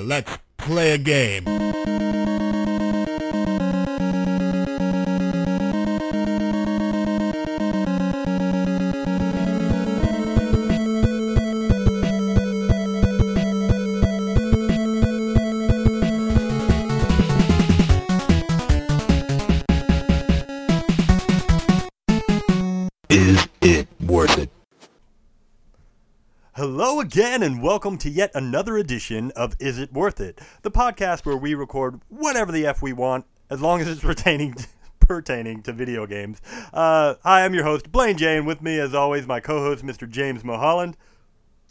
Let's play a game. And welcome to yet another edition of Is It Worth It, the podcast where we record whatever the f we want, as long as it's pertaining pertaining to video games. Uh, hi, I'm your host Blaine Jane. With me, as always, my co-host Mr. James Moholland.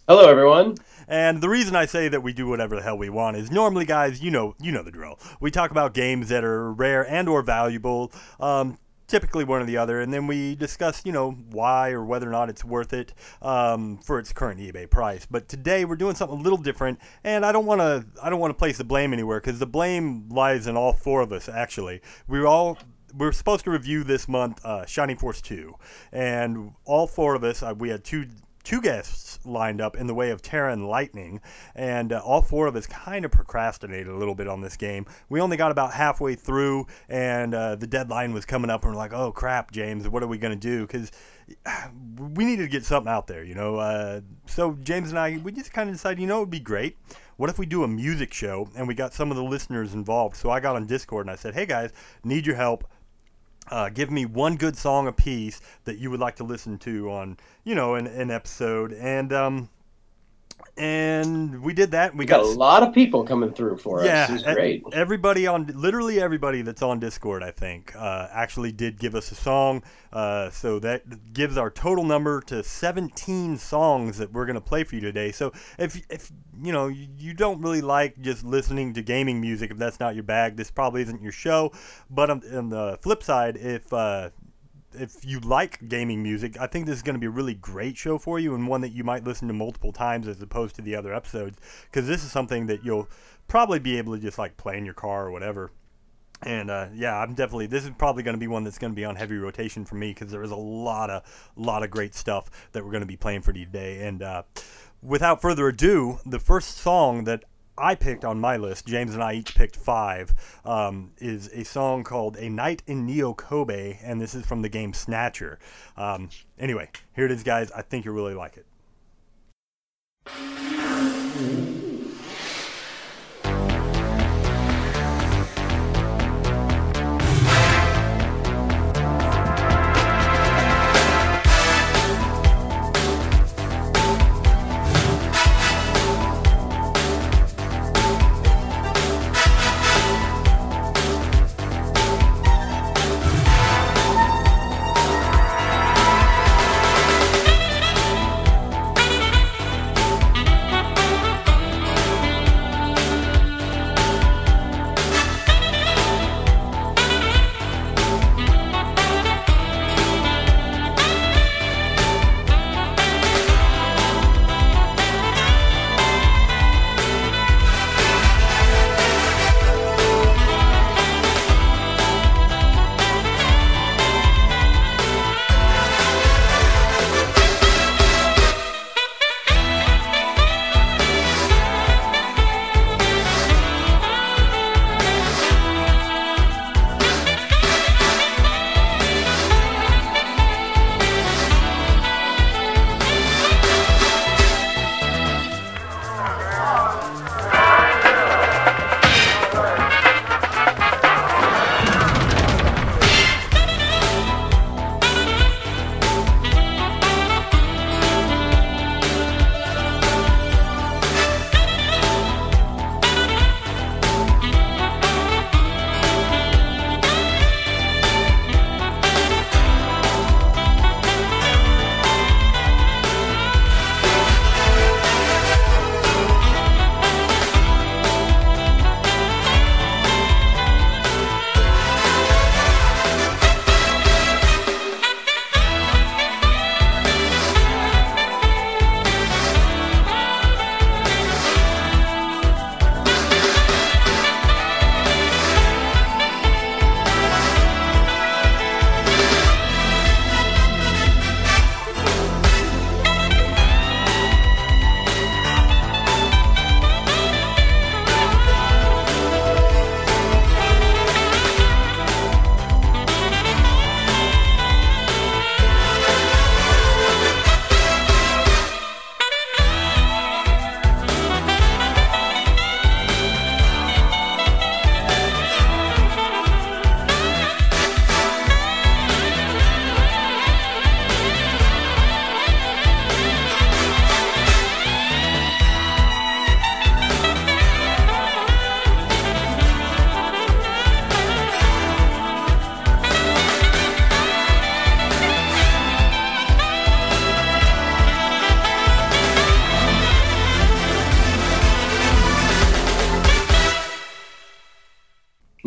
Hello, everyone. And the reason I say that we do whatever the hell we want is normally, guys, you know, you know the drill. We talk about games that are rare and or valuable. Um, typically one or the other, and then we discuss, you know, why or whether or not it's worth it um, for its current eBay price. But today we're doing something a little different, and I don't want to, I don't want to place the blame anywhere because the blame lies in all four of us. Actually, we're all. We're supposed to review this month uh, Shining Force 2, and all four of us, uh, we had two two guests lined up in the way of Terra and Lightning, and uh, all four of us kind of procrastinated a little bit on this game. We only got about halfway through, and uh, the deadline was coming up, and we're like, "Oh crap, James, what are we gonna do?" Because we needed to get something out there, you know. Uh, so James and I, we just kind of decided, you know, it would be great. What if we do a music show and we got some of the listeners involved? So I got on Discord and I said, "Hey guys, need your help." Uh, give me one good song a piece that you would like to listen to on you know an, an episode. And um and we did that we We got a lot of people coming through for yeah, us. It was e- great. Everybody on, literally everybody that's on Discord, I think, uh, actually did give us a song. Uh, so that gives our total number to 17 songs that we're gonna play for you today. So if if you know you, you don't really like just listening to gaming music, if that's not your bag, this probably isn't your show. But on, on the flip side, if uh, if you like gaming music, I think this is going to be a really great show for you and one that you might listen to multiple times as opposed to the other episodes because this is something that you'll probably be able to just like play in your car or whatever. And uh, yeah, I'm definitely this is probably going to be one that's going to be on heavy rotation for me because there is a lot of lot of great stuff that we're going to be playing for you today. And uh, without further ado, the first song that I picked on my list, James and I each picked five, um, is a song called A Night in Neo Kobe, and this is from the game Snatcher. Um, anyway, here it is, guys. I think you'll really like it.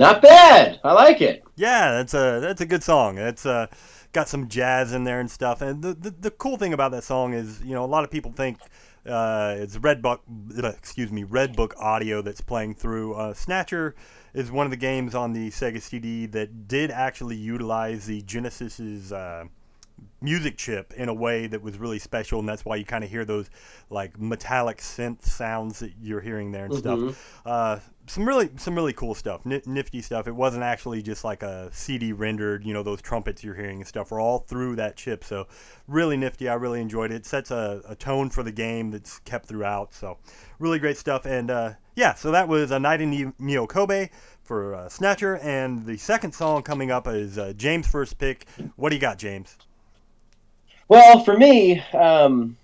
Not bad. I like it. Yeah, that's a that's a good song. It's uh, got some jazz in there and stuff. And the, the the cool thing about that song is, you know, a lot of people think uh, it's Red Book, excuse me, Red Book audio that's playing through. Uh, Snatcher is one of the games on the Sega CD that did actually utilize the Genesis's. Uh, music chip in a way that was really special, and that's why you kind of hear those like metallic synth sounds that you're hearing there and Mhm. stuff. Uh, some really some really cool stuff, nifty stuff. It wasn't actually just like a CD rendered, you know, those trumpets you're hearing and stuff were all through that chip. So really nifty. I really enjoyed it. It sets a, a tone for the game that's kept throughout. So really great stuff. And uh, yeah, so that was a night in Ne- Neo Kobe for uh, Snatcher, and the second song coming up is uh, James' first pick. What do you got, James? Well, for me, um,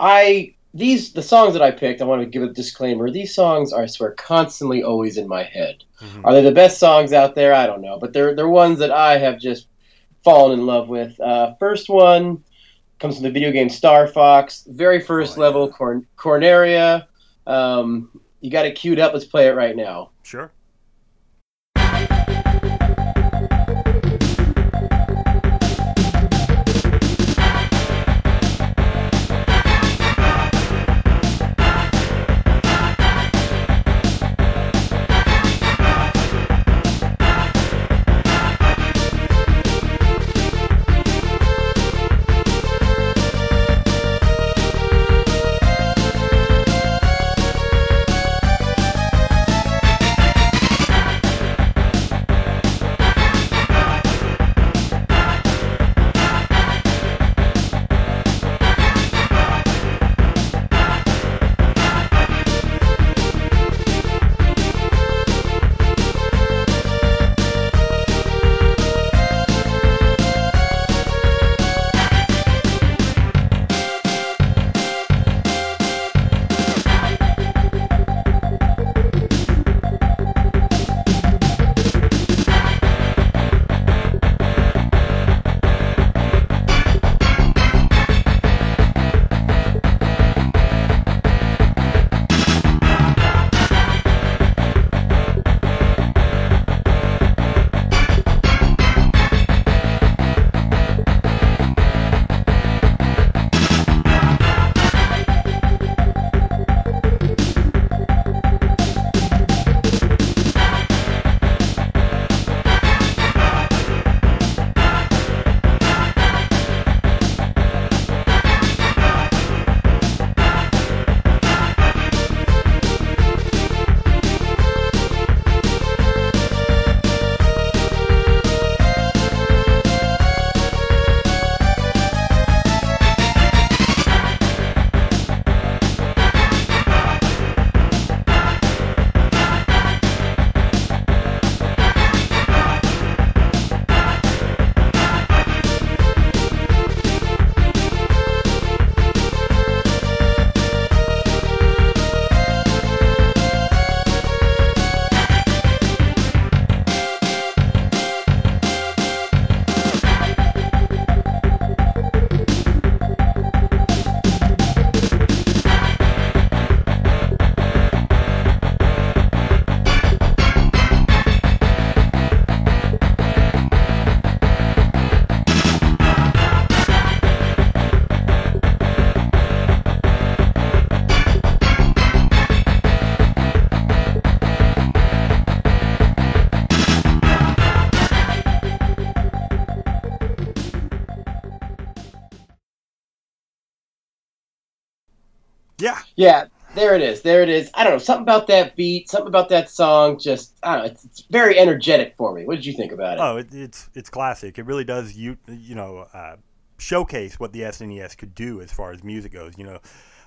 I these the songs that I picked. I want to give a disclaimer. These songs are, I swear, constantly always in my head. Mhm. Are they the best songs out there? I don't know, but they're they're ones that I have just fallen in love with. Uh, first one comes from the video game Star Fox. Very first Oh, yeah. level, Corn- Corneria. Um, you got it queued up. Let's play it right now. Sure. Yeah. Yeah, there it is. There it is. I don't know something about that beat, something about that song. Just I don't know. It's, it's very energetic for me. What did you think about it? Oh, it, it's it's classic. It really does you you know uh, showcase what the SNES could do as far as music goes. You know,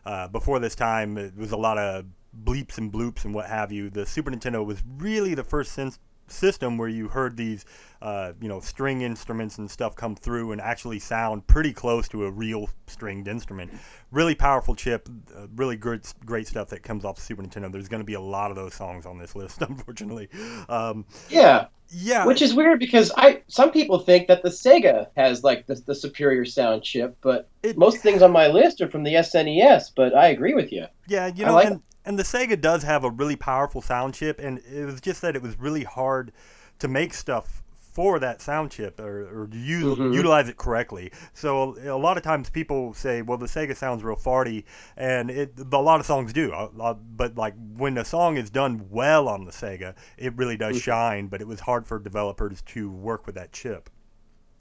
uh, before this time it was a lot of bleeps and bloops and what have you. The Super Nintendo was really the first syn- system where you heard these uh, you know string instruments and stuff come through and actually sound pretty close to a real stringed instrument. Really powerful chip, uh, really great great stuff that comes off the Super Nintendo. There's going to be a lot of those songs on this list, unfortunately. Um, yeah, yeah, which is weird because I some people think that the Sega has like the, the superior sound chip, but It- most things on my list are from the SNES. But I agree with you. Yeah, you know, like and and the Sega does have a really powerful sound chip, and it was just that it was really hard to make stuff for that sound chip or, or to use, Mhm. utilize it correctly. So a lot of times people say, "Well, the Sega sounds real farty," and it a lot of songs do. Uh, uh, but like when a song is done well on the Sega, it really does Mhm. shine. But it was hard for developers to work with that chip.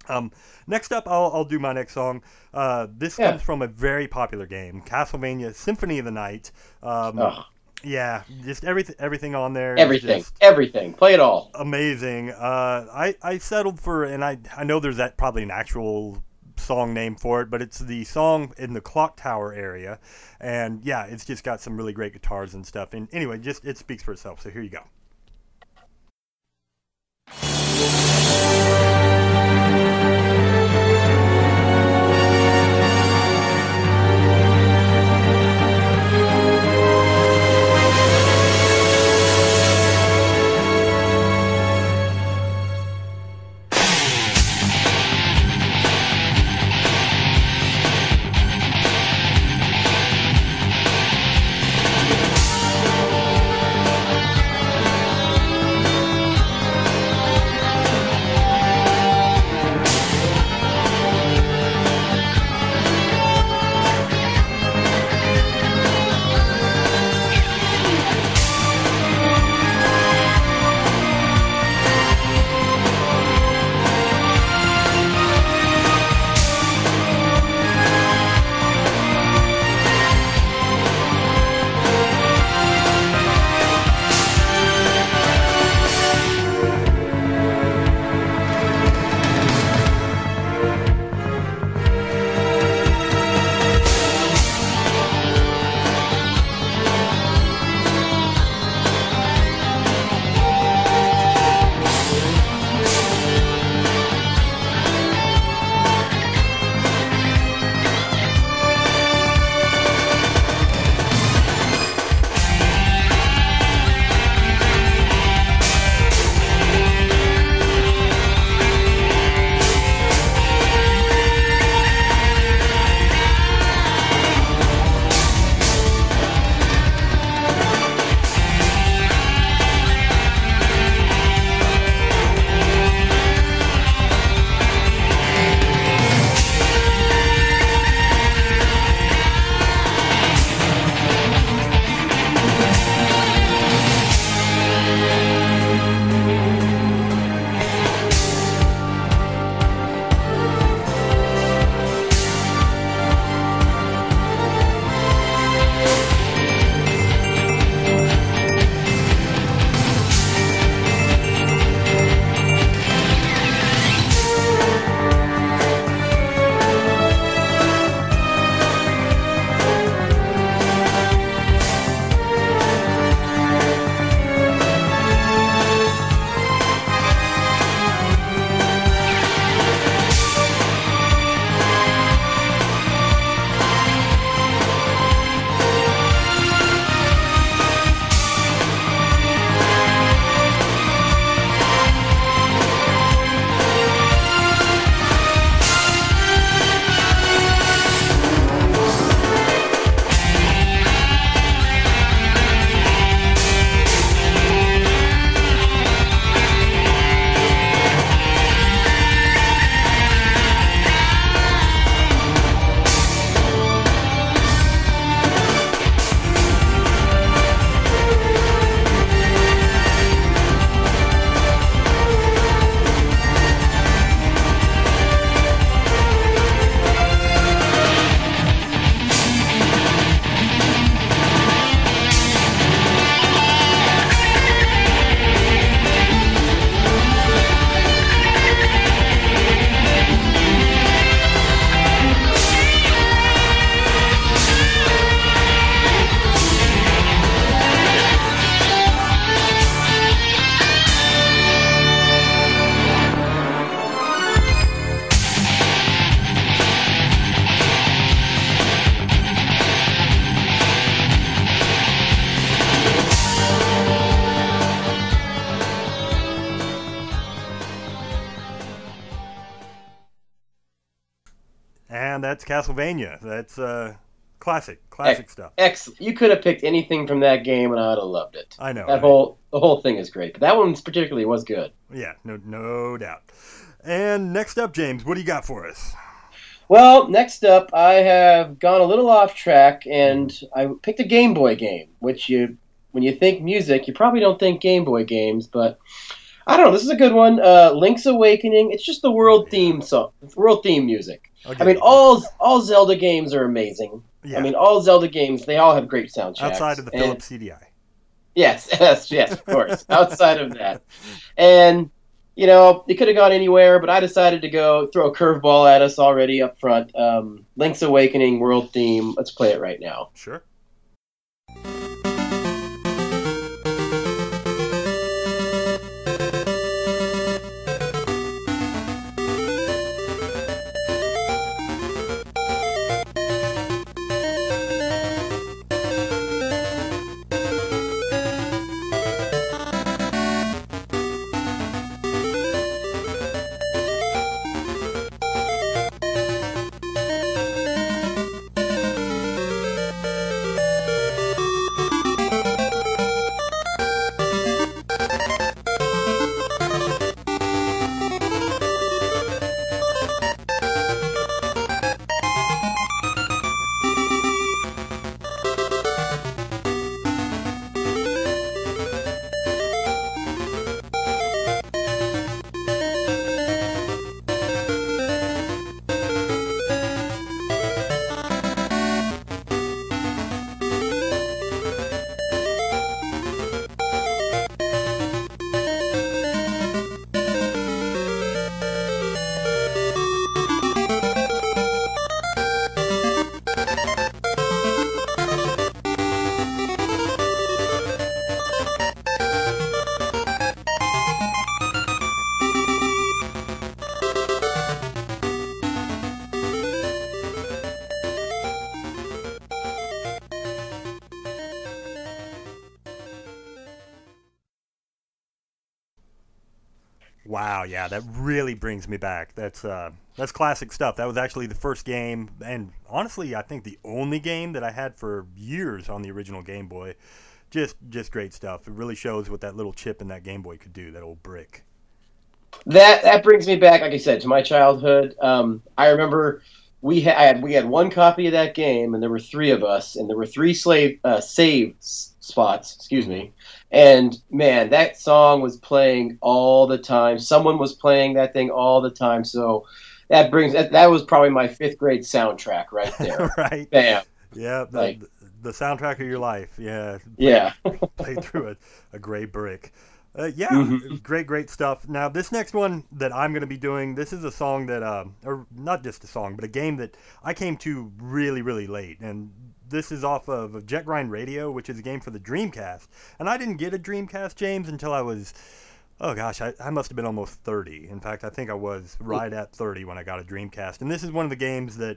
Um, next up, I'll, I'll do my next song. Uh, this Yeah. comes from a very popular game, Castlevania Symphony of the Night. Um, yeah, just everything everything on there. everything, everything. Play it all. amazing. Uh, I I settled for, and I I know there's that probably an actual song name for it, but it's the song in the clock tower area, and yeah, it's just got some really great guitars and stuff. And anyway, just it speaks for itself. So here you go. Castlevania. That's uh, Classic, classic stuff. Excellent. You could have picked anything from that game, and I'd have loved it. I know. That right? whole the whole thing is great, but that one particularly was good. Yeah, no, no doubt. And next up, James, what do you got for us? Well, next up, I have gone a little off track, and I picked a Game Boy game. Which you, when you think music, you probably don't think Game Boy games, but I don't know. This is a good one. Uh, Link's Awakening. It's just the world theme song, world theme music. Okay. I mean, all all Zelda games are amazing. yeah, I mean, all Zelda games they all have great soundtracks. outside of the And- Philips CDI. Yes, yes, yes, of course. Outside of that, and you know, it could have gone anywhere, but I decided to go throw a curveball at us already up front. Um, Link's Awakening world theme. Let's play it right now. Sure. Wow, yeah, that really brings me back. That's uh, that's classic stuff. That was actually the first game, and honestly, I think the only game that I had for years on the original Game Boy. Just, just great stuff. It really shows what that little chip in that Game Boy could do. That old brick. That that brings me back, like I said, to my childhood. Um, I remember we had we had one copy of that game, and there were three of us, and there were three slave uh, save s- spots. Excuse me. And man, that song was playing all the time. Someone was playing that thing all the time. So that brings that, that was probably my fifth grade soundtrack right there. right? Bam. Yeah, the, Like- the soundtrack of your life. Yeah, Yeah. play through a, a gray brick. Uh, yeah, Mhm. great, great stuff. Now, this next one that I'm going to be doing, this is a song that, uh, or not just a song, but a game that I came to really, really late. And this is off of Jet Grind Radio, which is a game for the Dreamcast. And I didn't get a Dreamcast, James, until I was, oh gosh, I, I must have been almost 30. In fact, I think I was right at 30 when I got a Dreamcast. And this is one of the games that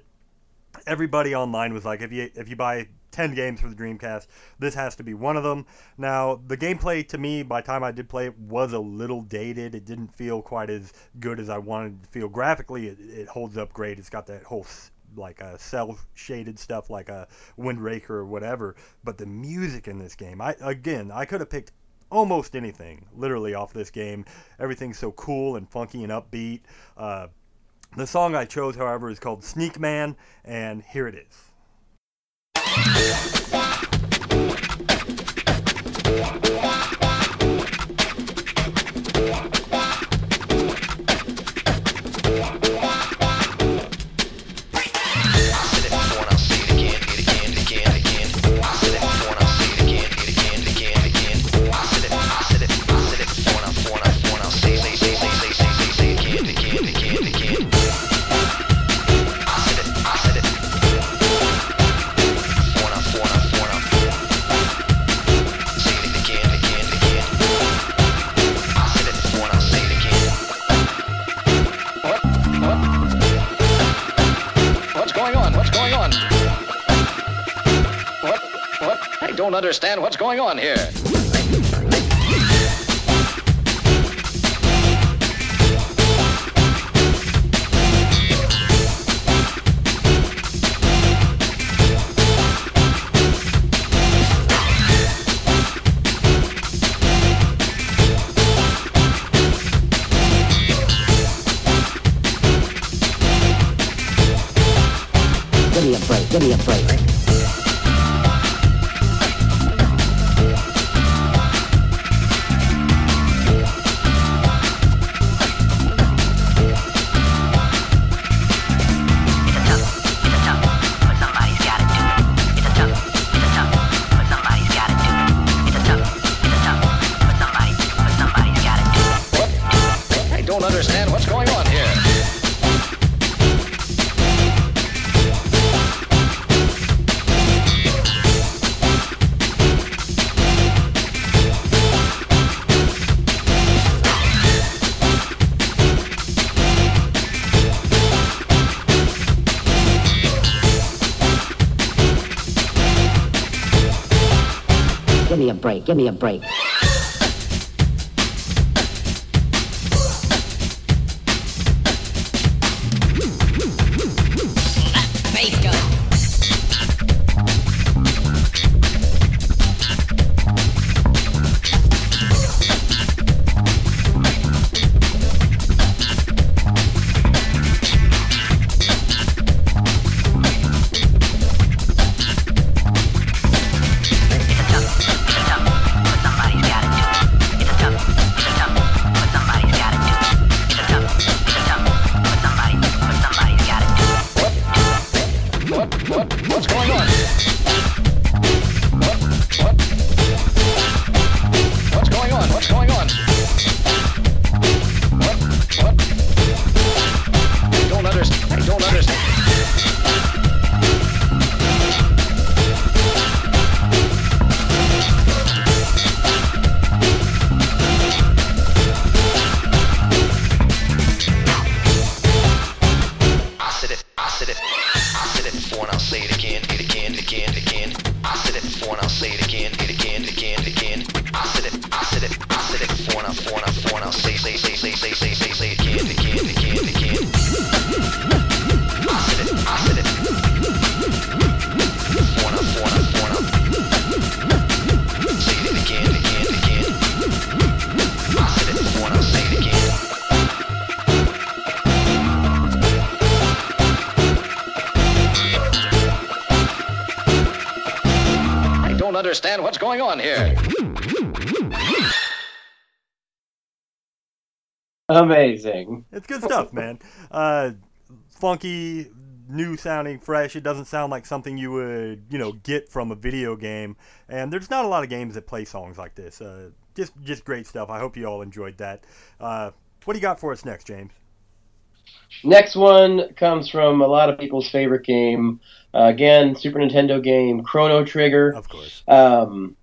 everybody online was like, if you if you buy 10 games for the Dreamcast, this has to be one of them. Now, the gameplay to me, by the time I did play it, was a little dated. It didn't feel quite as good as I wanted to feel. Graphically, it, it holds up great. It's got that whole like a cell shaded stuff like a Wind Waker or whatever. But the music in this game, I again, I could have picked almost anything literally off this game. Everything's so cool and funky and upbeat. Uh, the song I chose, however, is called Sneak Man, and here it is. What's going on here. Break. Give me a break. Going on here. Amazing. It's good stuff, man. Uh, funky, new sounding, fresh. It doesn't sound like something you would, you know, get from a video game. And there's not a lot of games that play songs like this. Uh, just, just great stuff. I hope you all enjoyed that. Uh, what do you got for us next, James? Next one comes from a lot of people's favorite game. Uh, again, Super Nintendo game, Chrono Trigger. Of course. Um,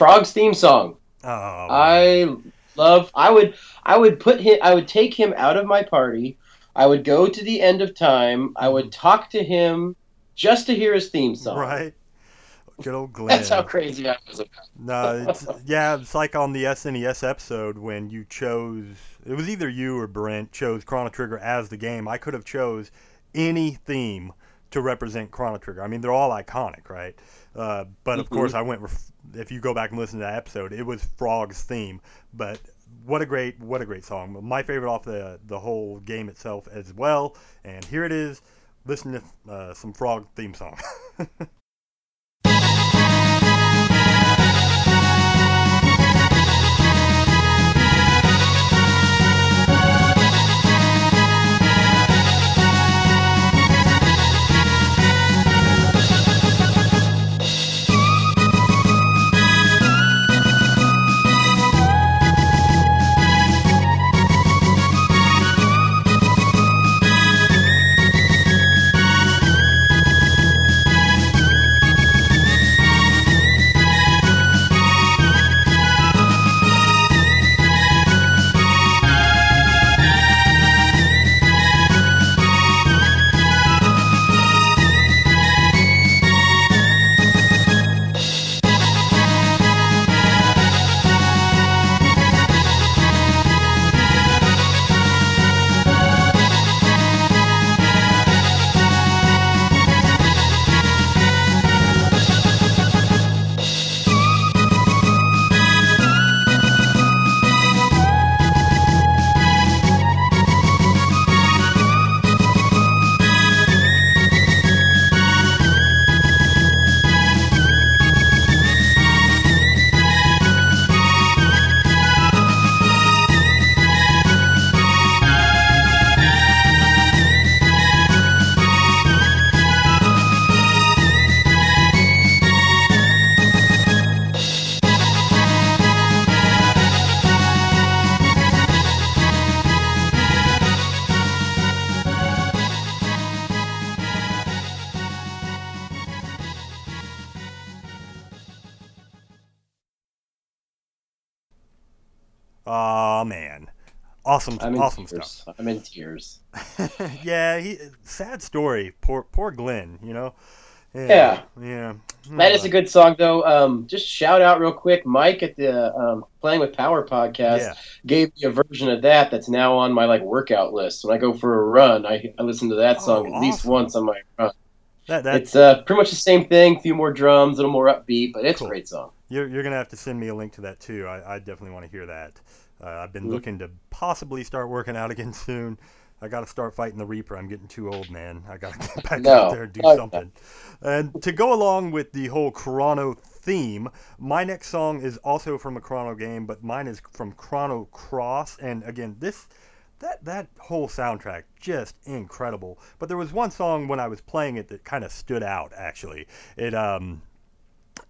Frog's theme song. Oh, I love. I would. I would put him. I would take him out of my party. I would go to the end of time. I would talk to him just to hear his theme song. right. Good old Glenn. That's how crazy I was about. it. No, it's, yeah, it's like on the SNES episode when you chose. It was either you or Brent chose Chrono Trigger as the game. I could have chose any theme to represent Chrono Trigger. I mean, they're all iconic, right? Uh, but of Mhm. course, I went. With, if you go back and listen to that episode, it was Frog's theme. But what a great, what a great song! My favorite off the the whole game itself as well. And here it is. Listen to uh, some Frog theme song. awesome, I'm in awesome tears. stuff. I'm in tears. yeah, he sad story. Poor poor Glenn. You know, Yeah. Yeah. That is a good song, though. Um, just shout out real quick. Mike at the um, Playing with Power podcast Yeah. gave me a version of that that's now on my like workout list. When I go for a run, I, I listen to that Oh, song at least once on my run. That, that, It's uh, pretty much the same thing. A few more drums, a little more upbeat, but it's Cool. a great song. You're, you're gonna have to send me a link to that too. I, I definitely want to hear that. Uh, I've been Mhm. looking to possibly start working out again soon. I got to start fighting the Reaper. I'm getting too old, man. I got to get back No. out there and do No. something. And to go along with the whole Chrono theme, my next song is also from a Chrono game, but mine is from Chrono Cross. And again, this that that whole soundtrack just incredible. But there was one song when I was playing it that kind of stood out. Actually, it um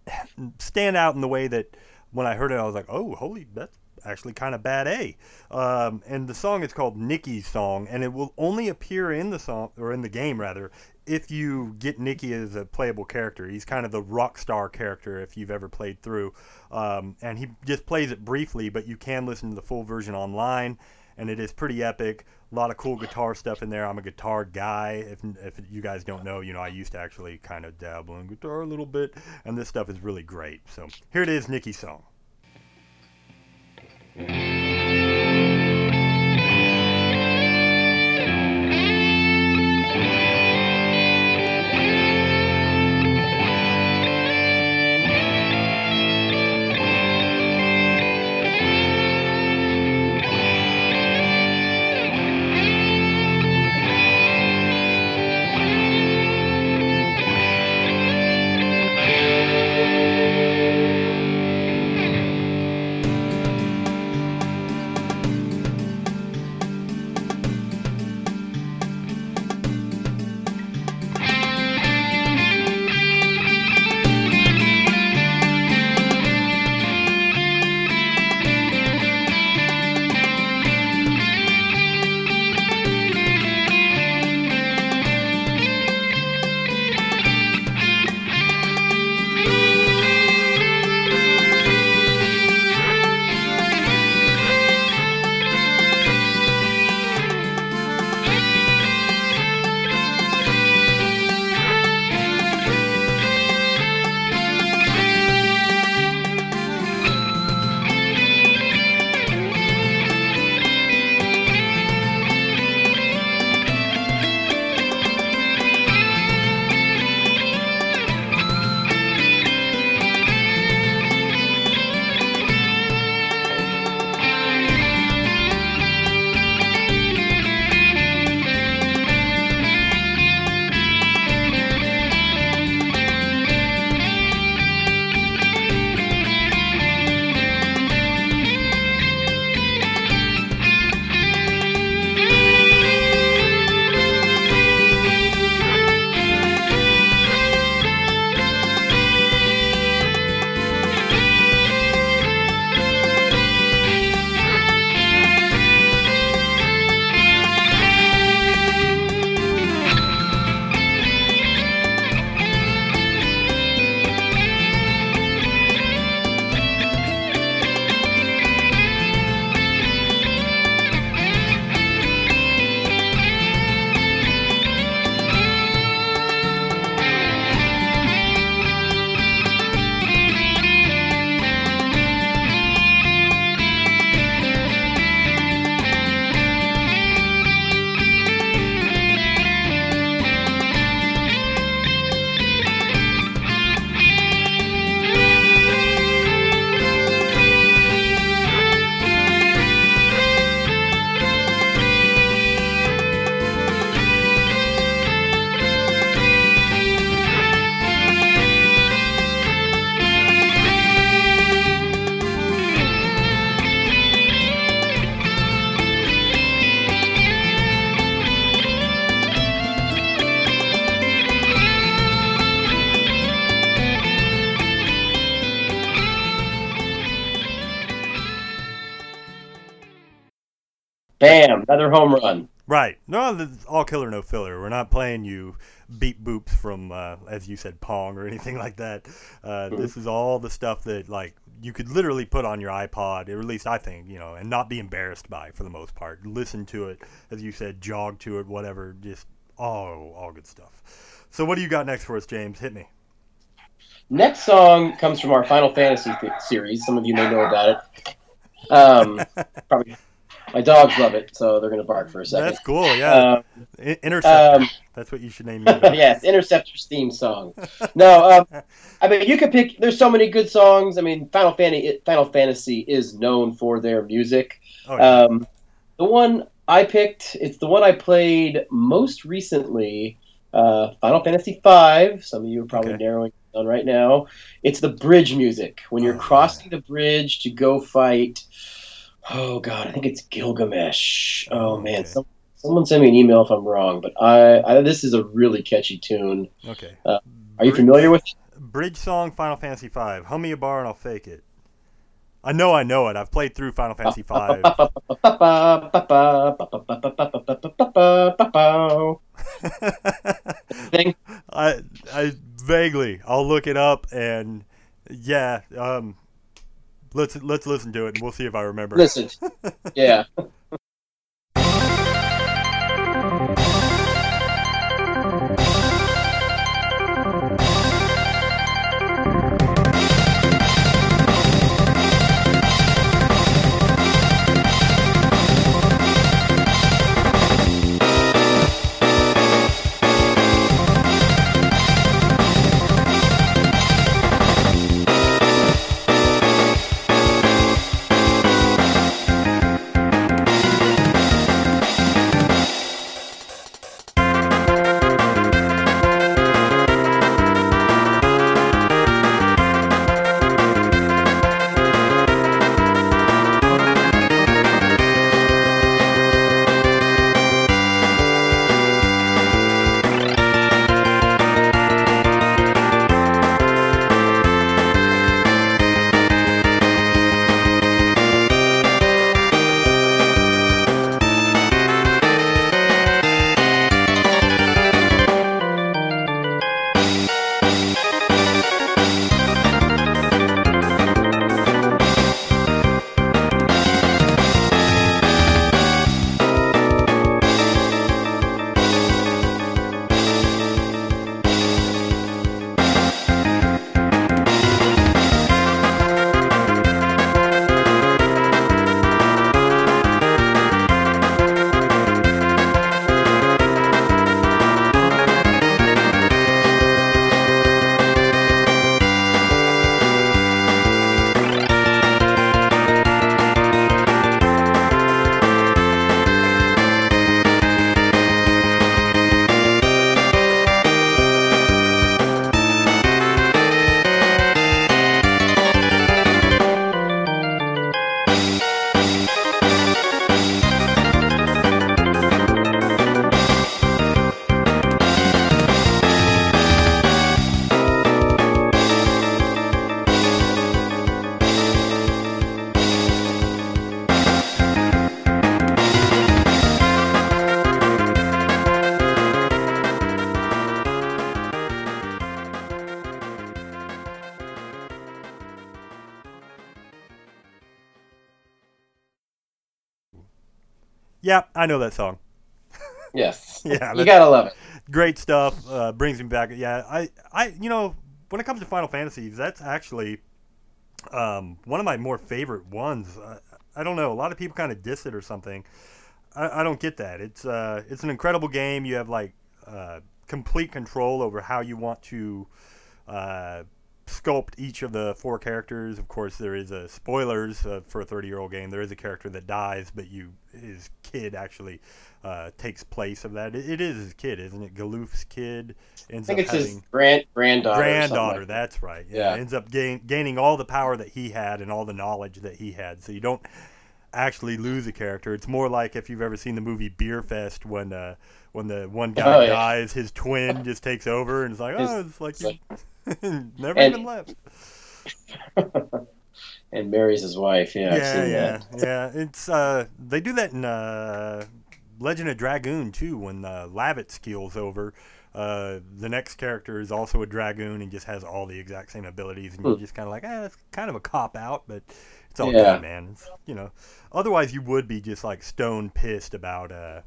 stand out in the way that when I heard it, I was like, oh, holy, that's actually kind of bad A. Um, and the song is called Nikki's Song, and it will only appear in the song, or in the game rather, if you get Nikki as a playable character. He's kind of the rock star character if you've ever played through. Um, and he just plays it briefly, but you can listen to the full version online. And it is pretty epic. A lot of cool guitar stuff in there. I'm a guitar guy. If, if you guys don't know, you know, I used to actually kind of dabble in guitar a little bit, and this stuff is really great. So here it is, Nikki's song. Bam! Another home run. Right. No, all killer, no filler. We're not playing you beat boops from, uh, as you said, Pong or anything like that. Uh, This is all the stuff that, like, you could literally put on your iPod, or at least I think, you know, and not be embarrassed by it for the most part. Listen to it, as you said, jog to it, whatever. Just all all good stuff. So what do you got next for us, James? Hit me. Next song comes from our Final Fantasy th- series. Some of you may know about it. Um, probably my dogs love it, so they're gonna bark for a second. That's cool. Yeah, Um, Interceptor. um, That's what you should name your yes, Interceptor's theme song. No, um, I mean you could pick. There's so many good songs. I mean, Final Fantasy, Final Fantasy is known for their music. Oh, yeah. Um, the one I picked, it's the one I played most recently. Uh, Final Fantasy V. Some of you are probably Okay. narrowing it down right now. It's the bridge music when you're Oh, crossing the bridge to go fight. Oh God, I think it's Gilgamesh. Oh Okay. man, some, someone send me an email if I'm wrong, but I, I this is a really catchy tune. okay. uh, Are you Bridge- familiar with? Bridge song Final Fantasy V. Hum me a bar and I'll fake it. I know I know it. I've played through Final Fantasy V. Thing. I I vaguely I'll look it up and yeah, um let's let's listen to it and we'll see if I remember. Listen, yeah. Yeah, I know that song. Yes. Yeah, you gotta love it. Great stuff. Uh, brings me back. Yeah, I, I, you know, when it comes to Final Fantasies, that's actually um, one of my more favorite ones. I, I don't know. A lot of people kind of diss it or something. I, I don't get that. It's uh, it's an incredible game. You have like uh, complete control over how you want to uh, sculpt each of the four characters. Of course, there is a spoilers uh, for a 30 year old game. There is a character that dies, but you his kid actually uh, takes place of that. It, it is his kid, isn't it? Galuf's kid ends I think up it's having his grand granddaughter. granddaughter. like that. that's right. Yeah, Yeah. ends up gain, gaining all the power that he had and all the knowledge that he had. So you don't actually lose a character. It's more like if you've ever seen the movie Beer Fest when uh, when the one guy Oh, yeah. dies, his twin just takes over and it's like, oh, it's like you never And- even left. and marries his wife. Yeah, yeah, seen yeah, that. yeah. It's uh, they do that in uh, Legend of Dragoon too. When uh, Lavitz keels over, uh, the next character is also a dragoon and just has all the exact same abilities, and you're Hmm. just kind of like, eh, it's kind of a cop out, but it's all Yeah. good, man. It's, you know, otherwise you would be just like stone pissed about uh,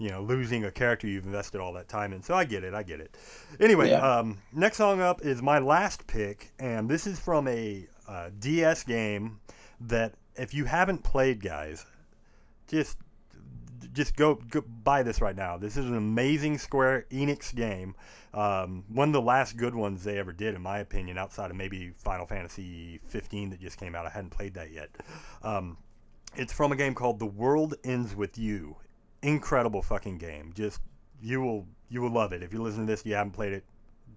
you know, losing a character you've invested all that time in. So I get it. I get it. Anyway, Yeah. um, next song up is my last pick, and this is from a uh, DS game that if you haven't played, guys, just just go, go buy this right now. This is an amazing Square Enix game. Um, one of the last good ones they ever did, in my opinion, outside of maybe Final Fantasy 15 that just came out. I hadn't played that yet. Um, it's from a game called The World Ends with You. Incredible fucking game. Just you will you will love it. If you listen to this, you haven't played it.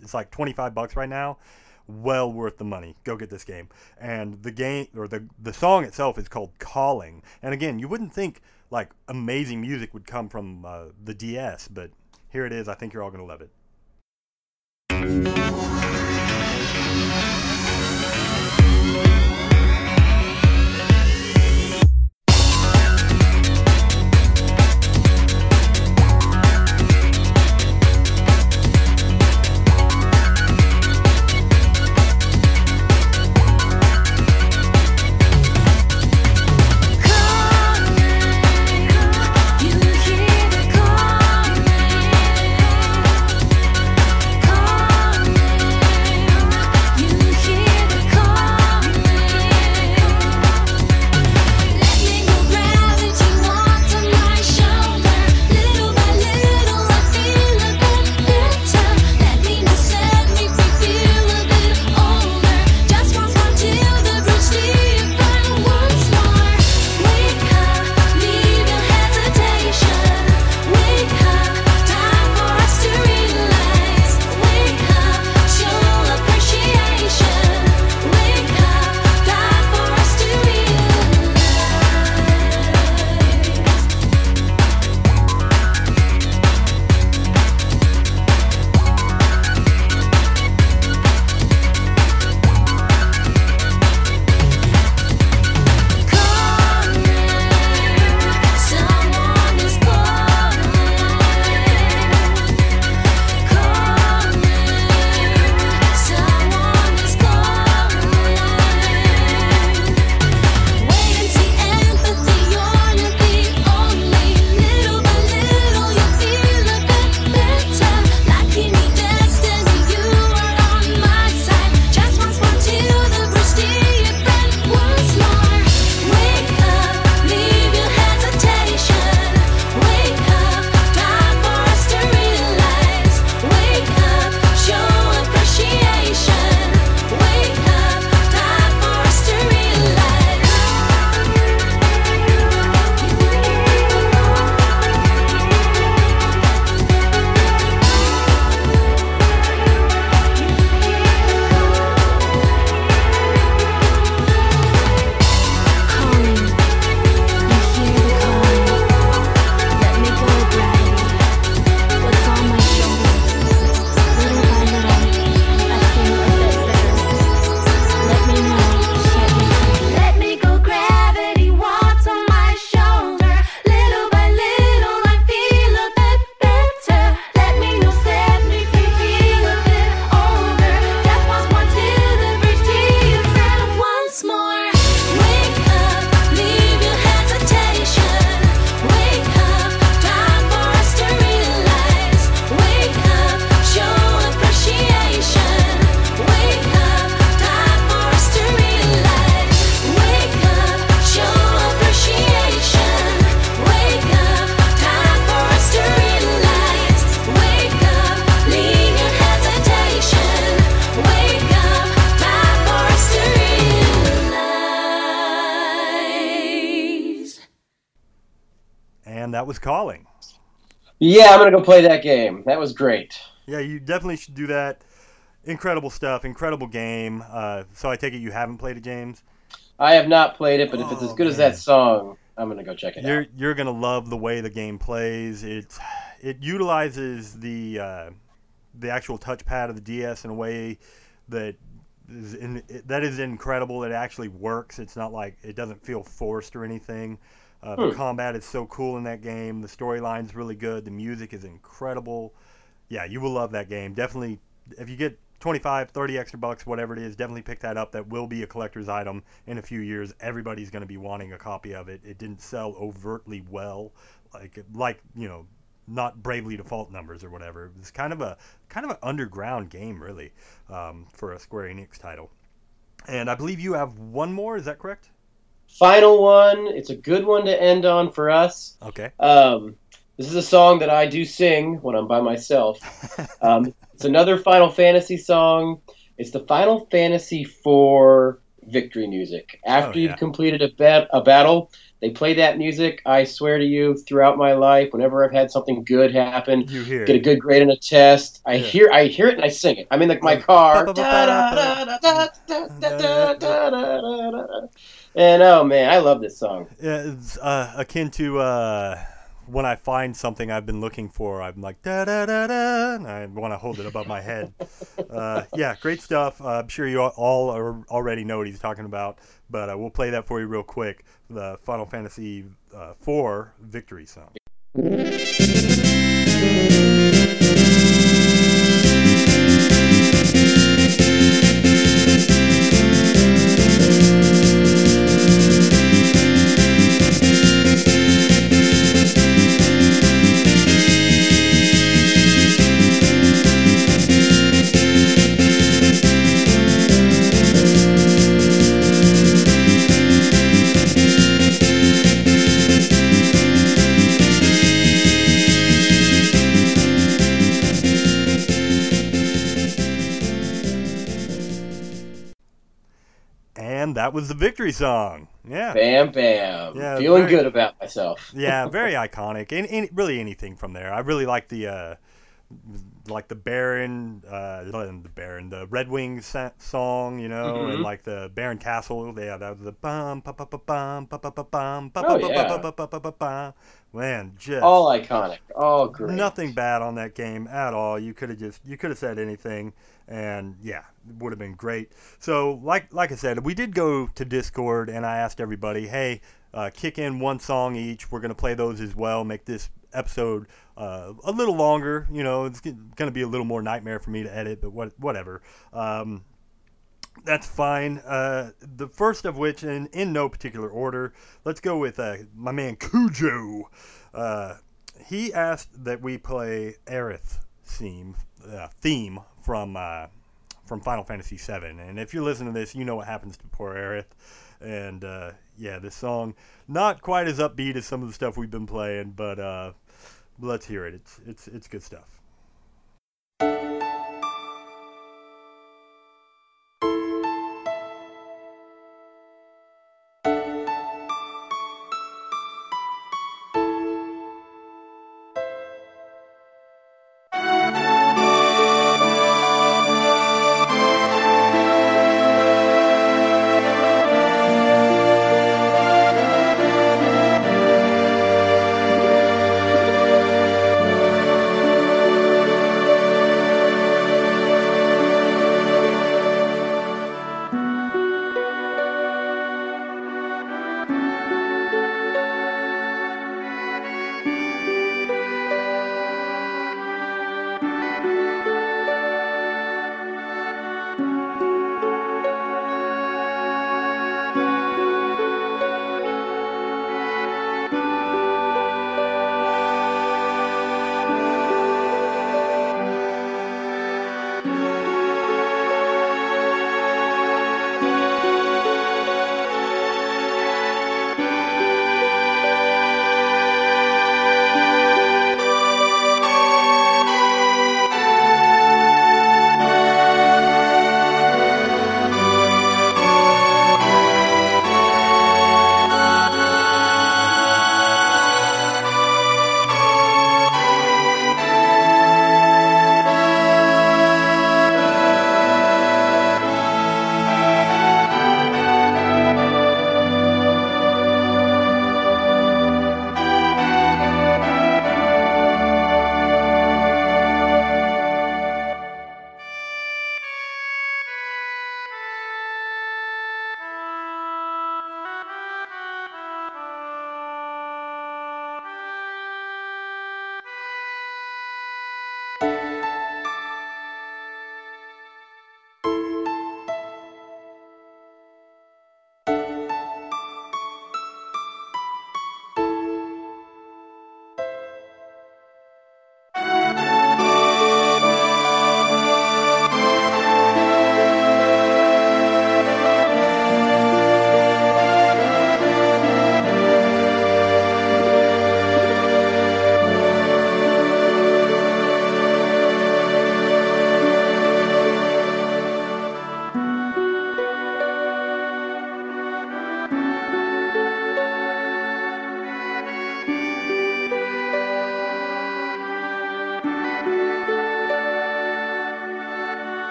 It's like 25 bucks right now. Well worth the money. Go get this game. And the game or the the song itself is called Calling. And again, you wouldn't think like amazing music would come from uh, the DS, but here it is. I think you're all gonna love it. Yeah, I'm gonna go play that game. That was great. Yeah, you definitely should do that. Incredible stuff, incredible game. Uh, so I take it you haven't played it, James. I have not played it, but if it's as Oh, good as that song, I'm gonna go check it You're out. you're gonna love the way the game plays. It it utilizes the uh, the actual touchpad of the DS in a way that is in, that is incredible. It actually works. It's not like it doesn't feel forced or anything. Uh, the Hmm. combat is so cool in that game. The storyline's really good. The music is incredible. Yeah, you will love that game. Definitely, if you get 25, 30 extra bucks, whatever it is, definitely pick that up. That will be a collector's item in a few years. Everybody's going to be wanting a copy of it. It didn't sell overtly well, like like you know not Bravely Default numbers or whatever. It's kind of a kind of an underground game, really, um, for a Square Enix title. And I believe you have one more. Is that correct? Final one. It's a good one to end on for us. Okay. Um, this is a song that I do sing when I'm by myself. Um, it's another Final Fantasy song. It's the Final Fantasy IV victory music. After Oh, yeah. you've completed a, bat- a battle, they play that music. I swear to you, throughout my life, whenever I've had something good happen, You hear get a good grade in a test, I Yeah. hear, I hear it, and I sing it. I'm in like my car. And oh man, I love this song. Yeah, it's uh, akin to uh, when I find something I've been looking for. I'm like da da da da, and I want to hold it above my head. Uh, yeah, great stuff. Uh, I'm sure you all- are, already know what he's talking about, but uh, we'll play that for you real quick. The Final Fantasy uh, IV victory song. Was the victory song. Yeah. Bam, bam. Yeah, Feeling very- good about myself. yeah, very iconic, and, and really anything from there. I really like the uh, like the Baron, uh, the Baron, the Red Wings sa- song, you know, and Mhm. like the Baron Castle. Yeah, that was the bum pa pa pa bum pa pa pa bum pa Oh, pa pa pa pa pa pa. Man, just All iconic. All great. nothing bad on that game at all. You could have just you could have said anything, and yeah, it would have been great. So like like I said, we did go to Discord, and I asked everybody, hey, uh, kick in one song each. We're gonna play those as well. Make this episode uh, a little longer. You know, it's gonna be a little more nightmare for me to edit, but what whatever. Um, that's fine. Uh, the first of which, in, in no particular order, let's go with uh, my man Cujo. Uh, he asked that we play Aerith theme uh, theme from uh, from Final Fantasy VII. And if you're listening to this, you know what happens to poor Aerith. And uh, yeah, this song not quite as upbeat as some of the stuff we've been playing, but uh, let's hear it. It's it's it's good stuff.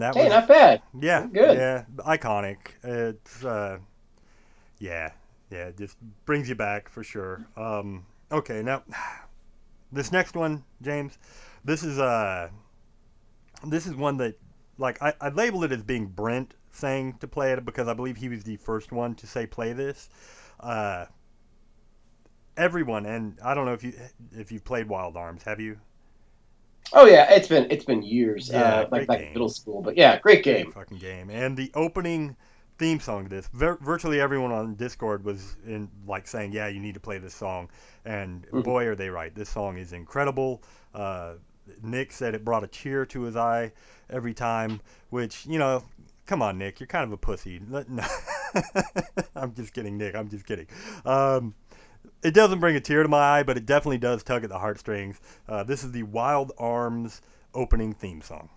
That Hey, was not bad. yeah, Good. yeah, iconic. It's uh, yeah, yeah, it just brings you back for sure. Um, okay, now this next one, James, this is uh, this is one that like I, I labeled it as being Brent saying to play it because I believe he was the first one to say play this. Uh, everyone, and I don't know if you if you've played Wild Arms, have you? Oh yeah, it's been it's been years. Yeah, uh, like back game. in middle school, but yeah, great game. fucking game. And the opening theme song to this, vir- virtually everyone on Discord was in like saying, "Yeah, you need to play this song." And Mhm. boy, are they right! This song is incredible. Uh, Nick said it brought a tear to his eye every time, which you know. Come on, Nick. You're kind of a pussy. No. I'm just kidding, Nick. I'm just kidding. Um, it doesn't bring a tear to my eye, but it definitely does tug at the heartstrings. Uh, this is the Wild Arms opening theme song.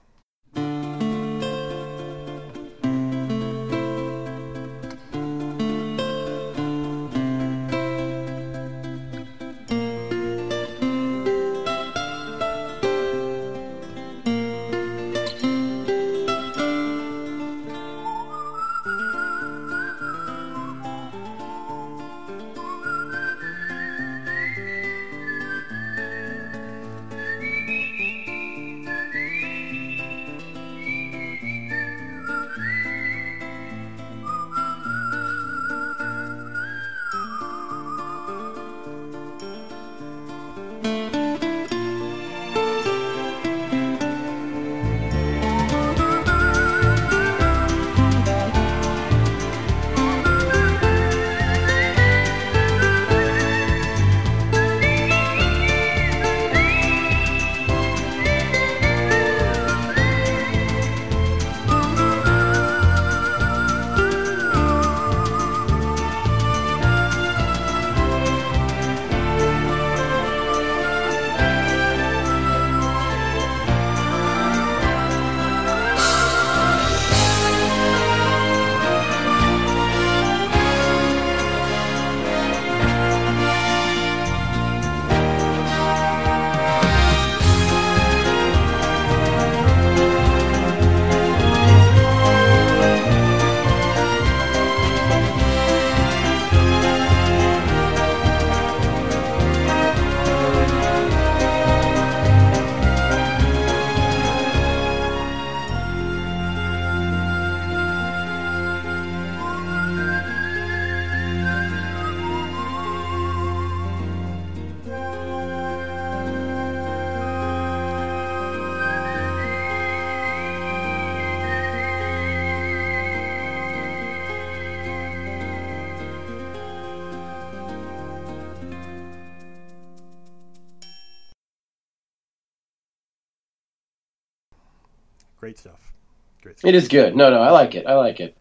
It is good. No, no, I like it. I like it.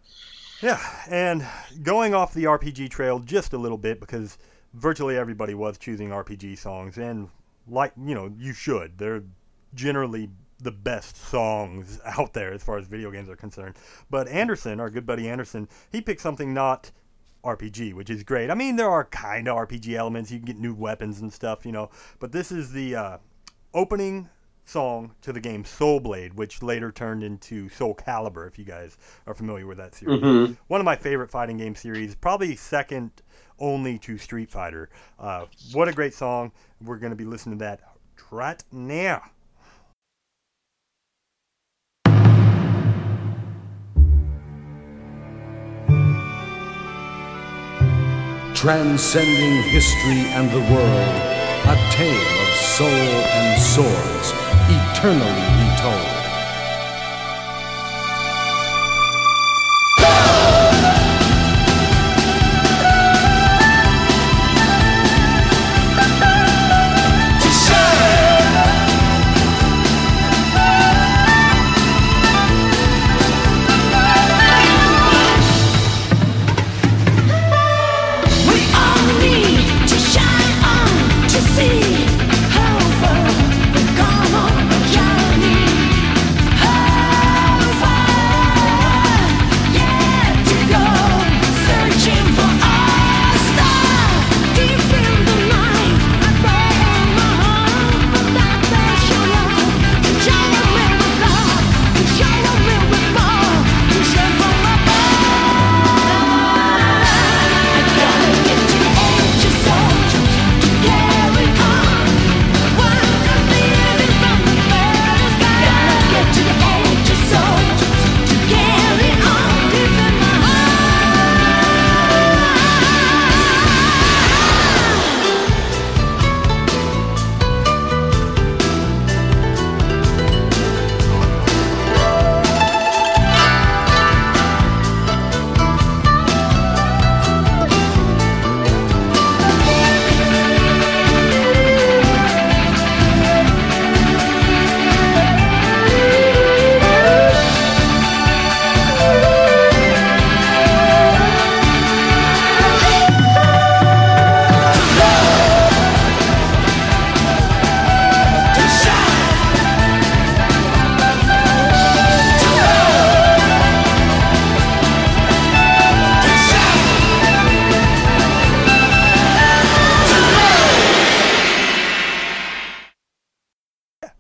Yeah, and going off the RPG trail just a little bit because virtually everybody was choosing RPG songs, and like you know, you should. They're generally the best songs out there as far as video games are concerned. But Anderson, our good buddy Anderson, he picked something not RPG, which is great. I mean, there are kind of RPG elements. You can get new weapons and stuff, you know. But this is the uh, opening song to the game Soul Blade, which later turned into Soul Calibur, if you guys are familiar with that series. Mhm. One of my favorite fighting game series, probably second only to Street Fighter. Uh, what a great song. We're going to be listening to that right now. transcending history and the world, a tale of soul and swords, eternally retold.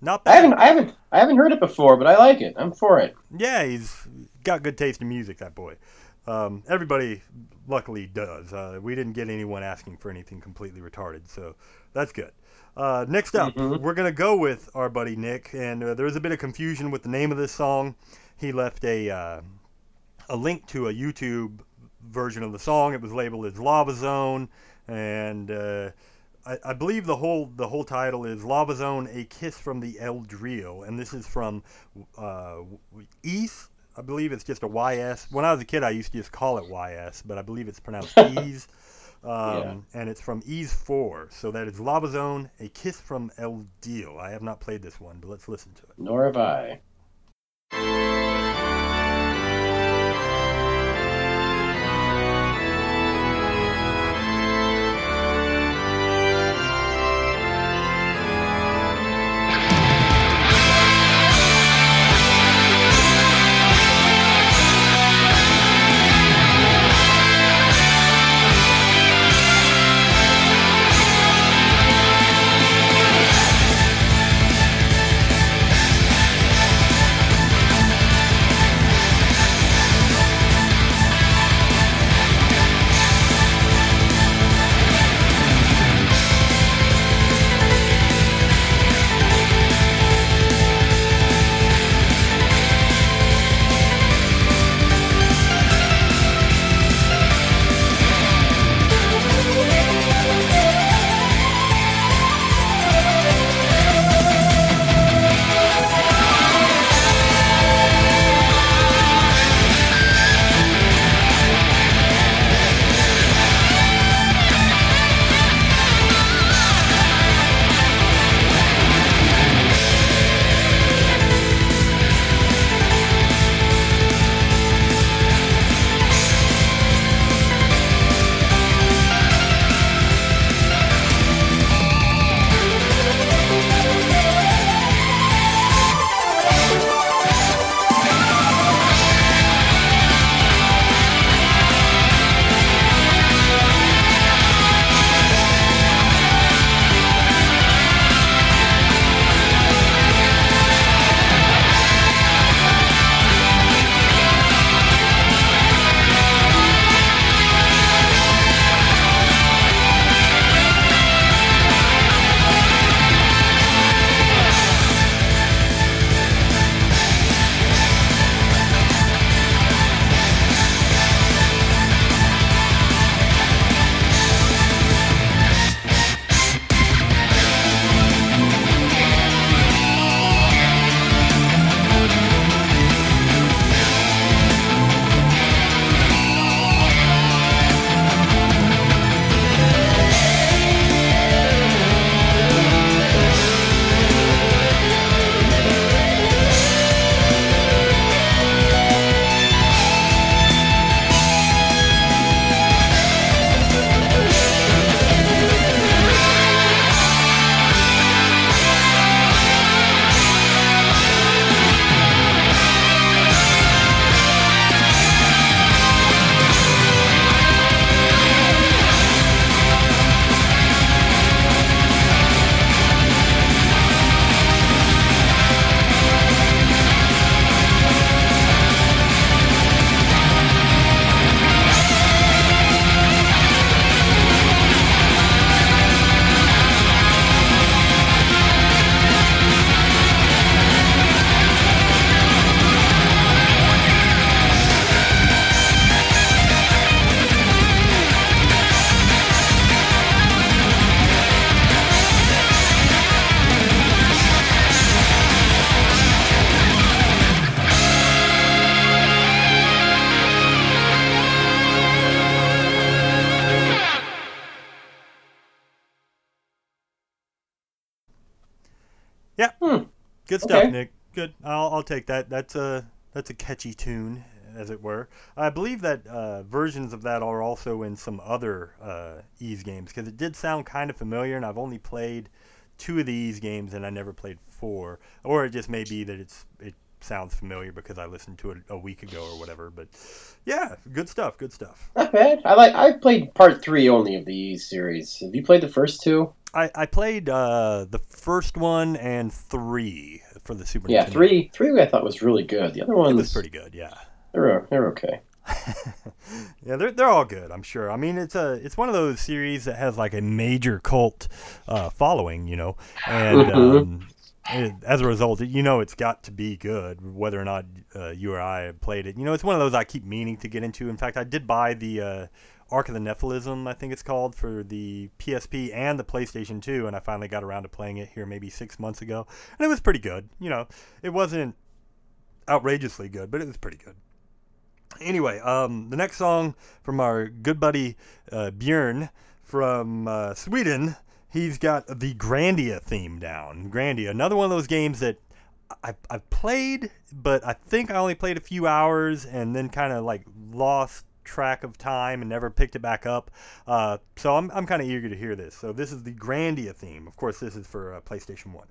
Not bad. I haven't, I haven't, I haven't heard it before, but I like it. I'm for it. Yeah, he's got good taste in music. That boy. Um, everybody, luckily, does. Uh, we didn't get anyone asking for anything completely retarded, so that's good. Uh, next up, Mhm. we're gonna go with our buddy Nick, and uh, there was a bit of confusion with the name of this song. He left a uh, a link to a YouTube version of the song. It was labeled as Lava Zone, and uh, I, I believe the whole the whole title is Lava Zone: A Kiss from the El Drio, and this is from uh, East. I believe it's just a YS. When I was a kid, I used to just call it YS, but I believe it's pronounced Ease. Um, And it's from Ys 4. So that is Lava Zone, A Kiss from El Deal. I have not played this one, but let's listen to it. Nor have I. take that. That's a that's a catchy tune, as it were. I believe that uh, versions of that are also in some other uh, Ys games because it did sound kind of familiar, and I've only played two of the Ys games, and I never played four. Or it just may be that it's it sounds familiar because I listened to it a week ago or whatever. But yeah, good stuff. Good stuff. Not bad. I like. I played part three only of the Ys series. Have you played the first two? I, I played uh, the first one and three for the Super Yeah, Nintendo. three. Three I thought was really good. The other one was pretty good. Yeah. they're they're okay. Yeah, they're they're all good. I'm sure. I mean, it's a it's one of those series that has like a major cult uh, following, you know, and Mhm. um, it, as a result, you know, it's got to be good, whether or not uh, you or I have played it. You know, it's one of those I keep meaning to get into. In fact, I did buy the uh, Ark of the Napishtim, I think it's called, for the PSP and the PlayStation 2, and I finally got around to playing it here maybe six months ago, and it was pretty good. You know, it wasn't outrageously good, but it was pretty good. Anyway, um, the next song from our good buddy uh, Björn from uh, Sweden, he's got the Grandia theme down. Grandia, another one of those games that I, I've played, but I think I only played a few hours and then kind of like lost track of time and never picked it back up. Uh, so I'm, I'm kind of eager to hear this. So this is the Grandia theme. Of course, this is for uh, PlayStation 1.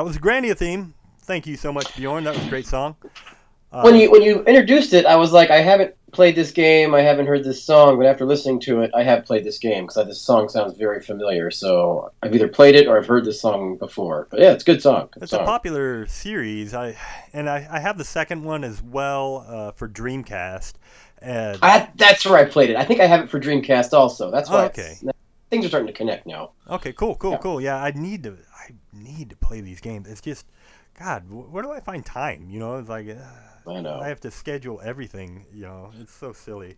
That was Grandia theme. Thank you so much, Bjorn. That was a great song. Uh, when you when you introduced it, I was like, I haven't played this game, I haven't heard this song, but after listening to it, I have played this game because this song sounds very familiar. So I've either played it or I've heard this song before. But yeah, it's a good song. Good It's song. a popular series. I and I, I have the second one as well uh, for Dreamcast. And I, that's where I played it. I think I have it for Dreamcast also. That's why. Oh, okay. Things are starting to connect now. okay, cool, cool, Yeah. cool. Yeah, I need to. I need to play these games. It's just, God, where do I find time? You know, it's like uh, I know. I have to schedule everything. You know, it's so silly.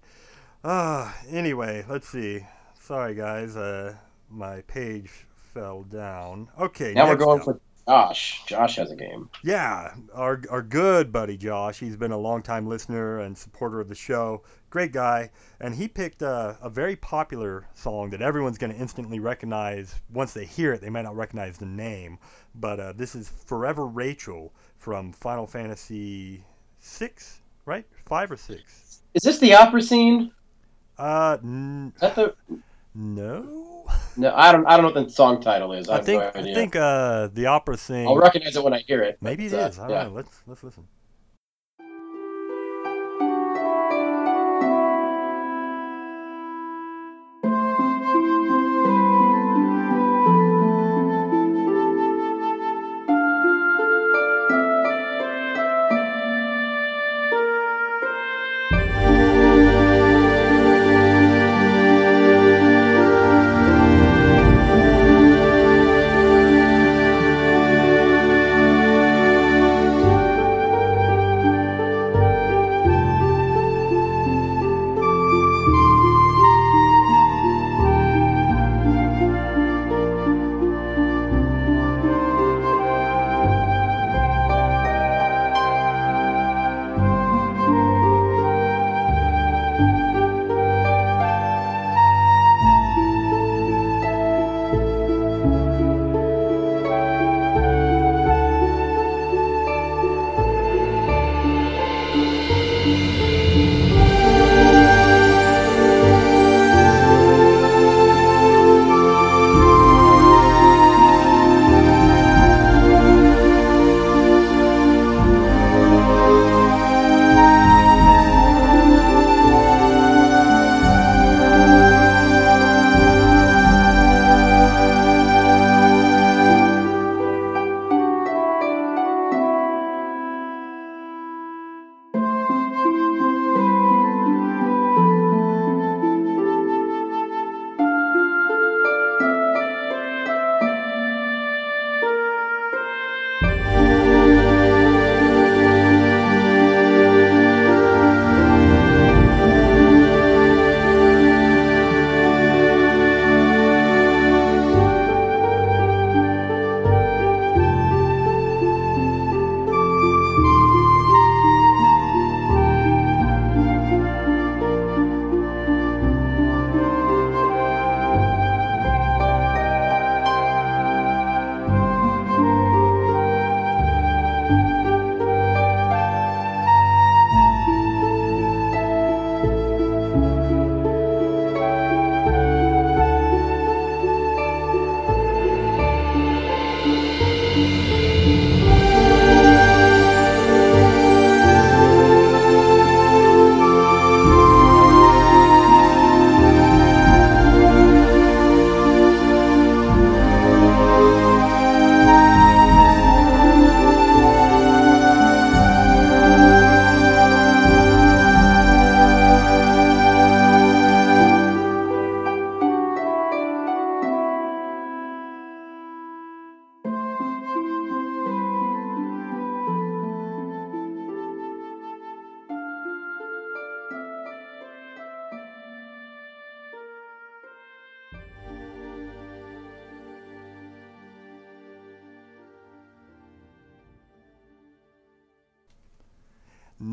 Ah, anyway, let's see. Sorry, guys. Uh, my page fell down. Okay, now we're going up. for Josh. Josh has a game. Yeah, our, our good buddy Josh. He's been a longtime listener and supporter of the show. Great guy. And he picked a, a very popular song that everyone's going to instantly recognize. Once they hear it, they might not recognize the name. But uh, this is Forever Rachel from Final Fantasy VI, right? Five or six? Is this the opera scene? Uh, n- that the? no. No, I don't. I don't know what the song title is. I, I think no I think uh, the opera scene. I'll recognize it when I hear it. Maybe it uh, is. I don't yeah. know. Let's let's listen.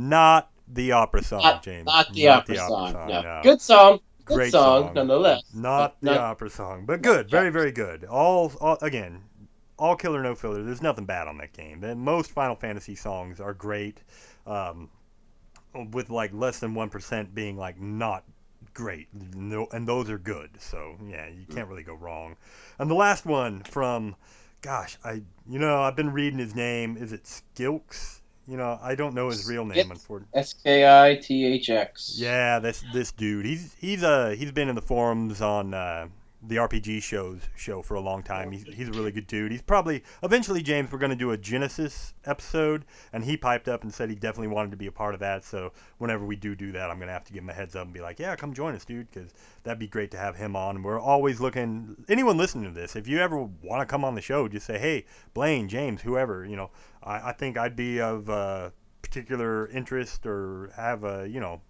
Not the opera song, Not, James. not the opera song. song, no. no. Good song. Good Great song, song. nonetheless. Not but the opera song, but good, very, very good. All, all again, all killer, no filler. There's nothing bad on that game. The, most Final Fantasy songs are great, um, with like less than one percent being like not great. No, and those are good. So yeah, you can't really go wrong. And the last one from gosh, I you know I've been reading his name. Is it Skilks? You know, I don't know his real name. Unfortunately. S K I T H X. Yeah, this this dude. He's he's uh he's been in the forums on uh, the RPG shows show for a long time. He's he's a really good dude. He's probably eventually James. We're gonna do a Genesis episode, and he piped up and said he definitely wanted to be a part of that. So whenever we do do that, I'm gonna have to give him a heads up and be like, yeah, come join us, dude, because that'd be great to have him on. We're always looking. Anyone listening to this, if you ever want to come on the show, just say, hey, Blaine, James, whoever. You know, I, I think I'd be of uh, particular interest or have a you know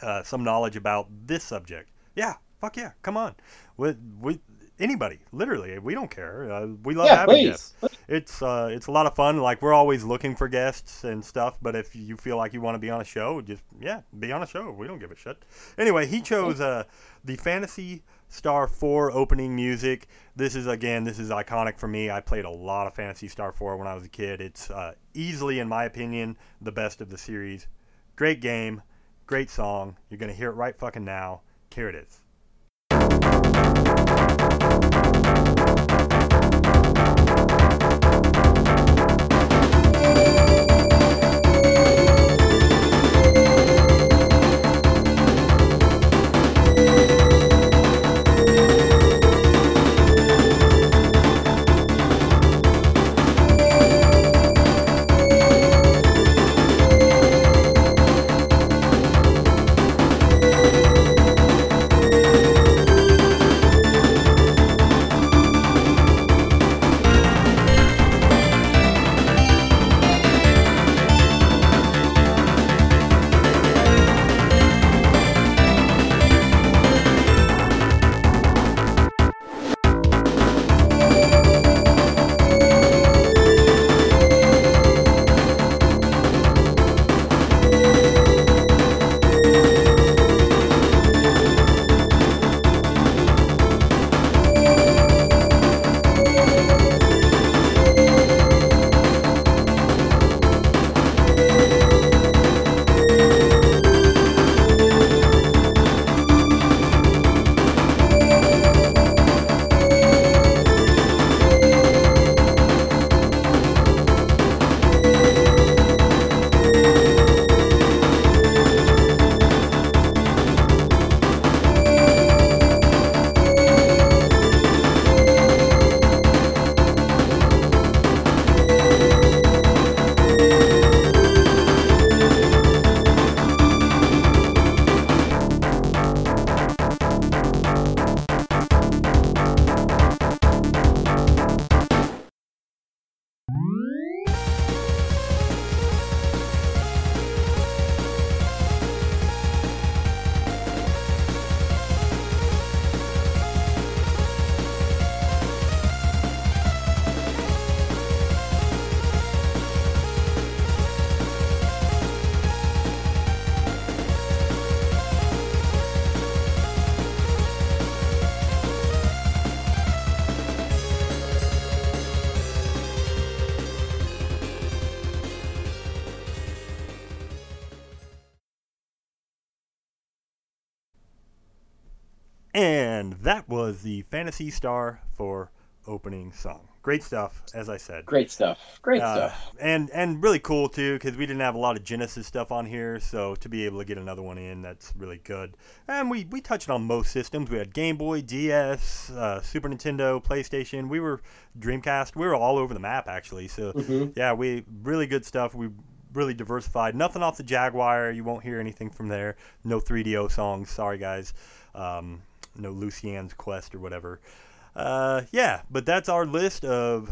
uh, some knowledge about this subject. Yeah, fuck yeah, come on. With with anybody, literally, we don't care. Uh, we love Yeah, having please. guests. It's uh, it's a lot of fun. Like we're always looking for guests and stuff. But if you feel like you want to be on a show, just yeah, be on a show. We don't give a shit. Anyway, he chose uh, the Phantasy Star 4 opening music. This is again, this is iconic for me. I played a lot of Phantasy Star 4 when I was a kid. It's uh, easily, in my opinion, the best of the series. Great game, great song. You're gonna hear it right fucking now. Here it is. Phantasy Star for opening song. Great stuff, as I said. Great stuff. Great Uh, stuff. and and really cool too because we didn't have a lot of Genesis stuff on here, so to be able to get another one in, that's really good. And we we touched on most systems. We had Game Boy, DS, uh, Super Nintendo, PlayStation. We were Dreamcast. We were all over the map actually. So Mhm. yeah, we really good stuff. We really diversified. Nothing off the Jaguar. You won't hear anything from there. No 3DO songs. Sorry guys. Um, no Lucienne's Quest or whatever. Uh, yeah, but that's our list of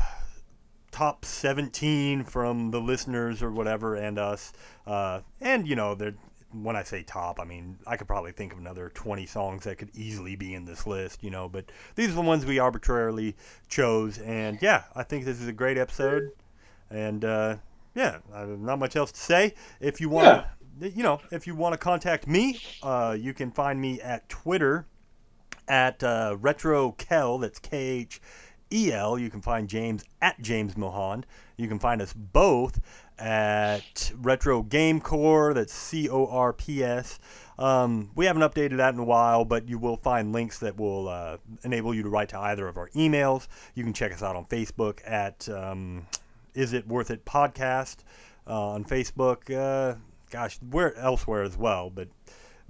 top 17 from the listeners or whatever and us. Uh, and, you know, they're, when I say top, I mean, I could probably think of another 20 songs that could easily be in this list, you know, but these are the ones we arbitrarily chose. And yeah, I think this is a great episode. And uh, yeah, not much else to say. If you want to, you know, if you want to contact me, uh, you can find me at Twitter at uh, Retro Khel. That's K H E L. You can find James at James Mohand. You can find us both at Retro Game Corps. That's C O R P S. Um, we haven't updated that in a while, but you will find links that will uh, enable you to write to either of our emails. You can check us out on Facebook at um, Is It Worth It Podcast uh, on Facebook. Uh, gosh, we're elsewhere as well, but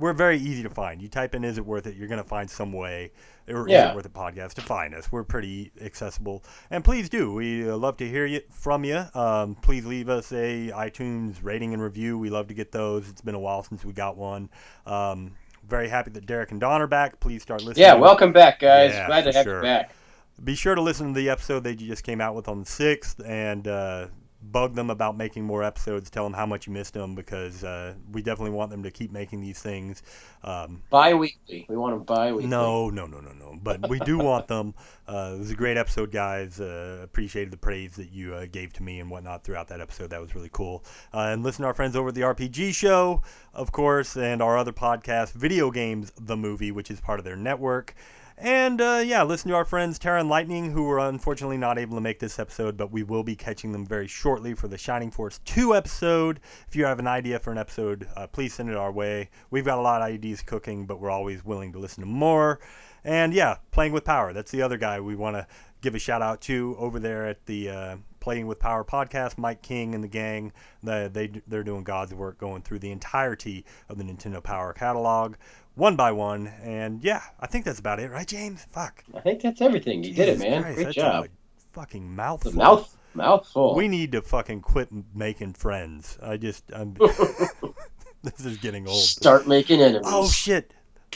we're very easy to find. You type in "Is it worth it?" You're going to find some way, or "Is it worth it?" podcast to find us. We're pretty accessible, and please do. We uh, love to hear you from you. Um, please leave us a iTunes rating and review. We love to get those. It's been a while since we got one. Um, very happy that Derek and Don are back. Please start listening. Yeah, welcome back, guys. Yeah, Glad to have sure. you back. Be sure to listen to the episode they just came out with on the sixth, and uh, bug them about making more episodes. Tell them how much you missed them because uh, we definitely want them to keep making these things. Um, Bi-weekly. We want them bi-weekly. no, no, no, no, no. But we do want them. Uh, it was a great episode, guys. Uh, appreciated the praise that you uh, gave to me and whatnot throughout that episode. That was really cool. Uh, and listen to our friends over at the RPG Show, of course, and our other podcast, Video Games The Movie, which is part of their network. And uh, yeah, listen to our friends Terra and Lightning, who were unfortunately not able to make this episode, but we will be catching them very shortly for the Shining Force 2 episode. If you have an idea for an episode, uh, please send it our way. We've got a lot of ideas cooking, but we're always willing to listen to more. And yeah, Playing with Power. That's the other guy we want to give a shout out to over there at the uh, Playing with Power podcast. Mike King and the gang, the, they, they're doing God's work going through the entirety of the Nintendo Power catalog one by one. And yeah, I think that's about it, right, James? Fuck. I think that's everything. You did it, man. Christ, Great job. Fucking The mouthful. mouth, mouthful. We need to fucking quit making friends. I just, I'm, this is getting old. Start making enemies. Oh shit!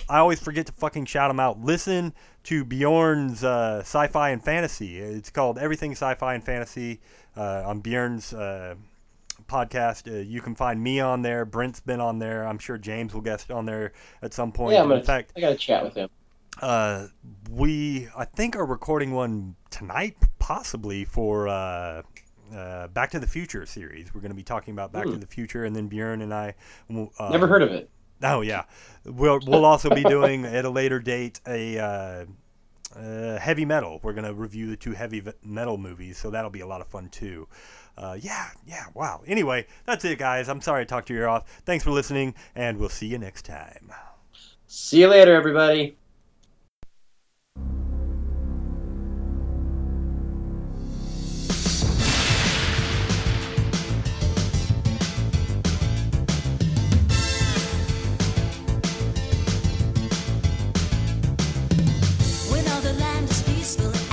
I always forget to fucking shout them out. Listen to Bjorn's uh, sci-fi and fantasy. It's called Everything Sci-fi and Fantasy uh, on Bjorn's uh, podcast. Uh, you can find me on there. Brent's been on there. I'm sure James will guest on there at some point. yeah, I'm gonna. In fact, I got to chat with him. uh, we I think are recording one tonight, possibly for uh, uh, Back to the Future series. We're going to be talking about Back to Hmm. the Future, and then Bjorn and I. Uh, Never heard of it. Oh yeah, we'll we'll also be doing at a later date a. Uh, uh, heavy metal. We're gonna review the two heavy metal movies, so that'll be a lot of fun too uh, yeah, yeah, wow. Anyway, that's it, guys. I'm sorry I talked your ear off. Thanks for listening, and we'll see you next time. See you later, everybody. peaceful.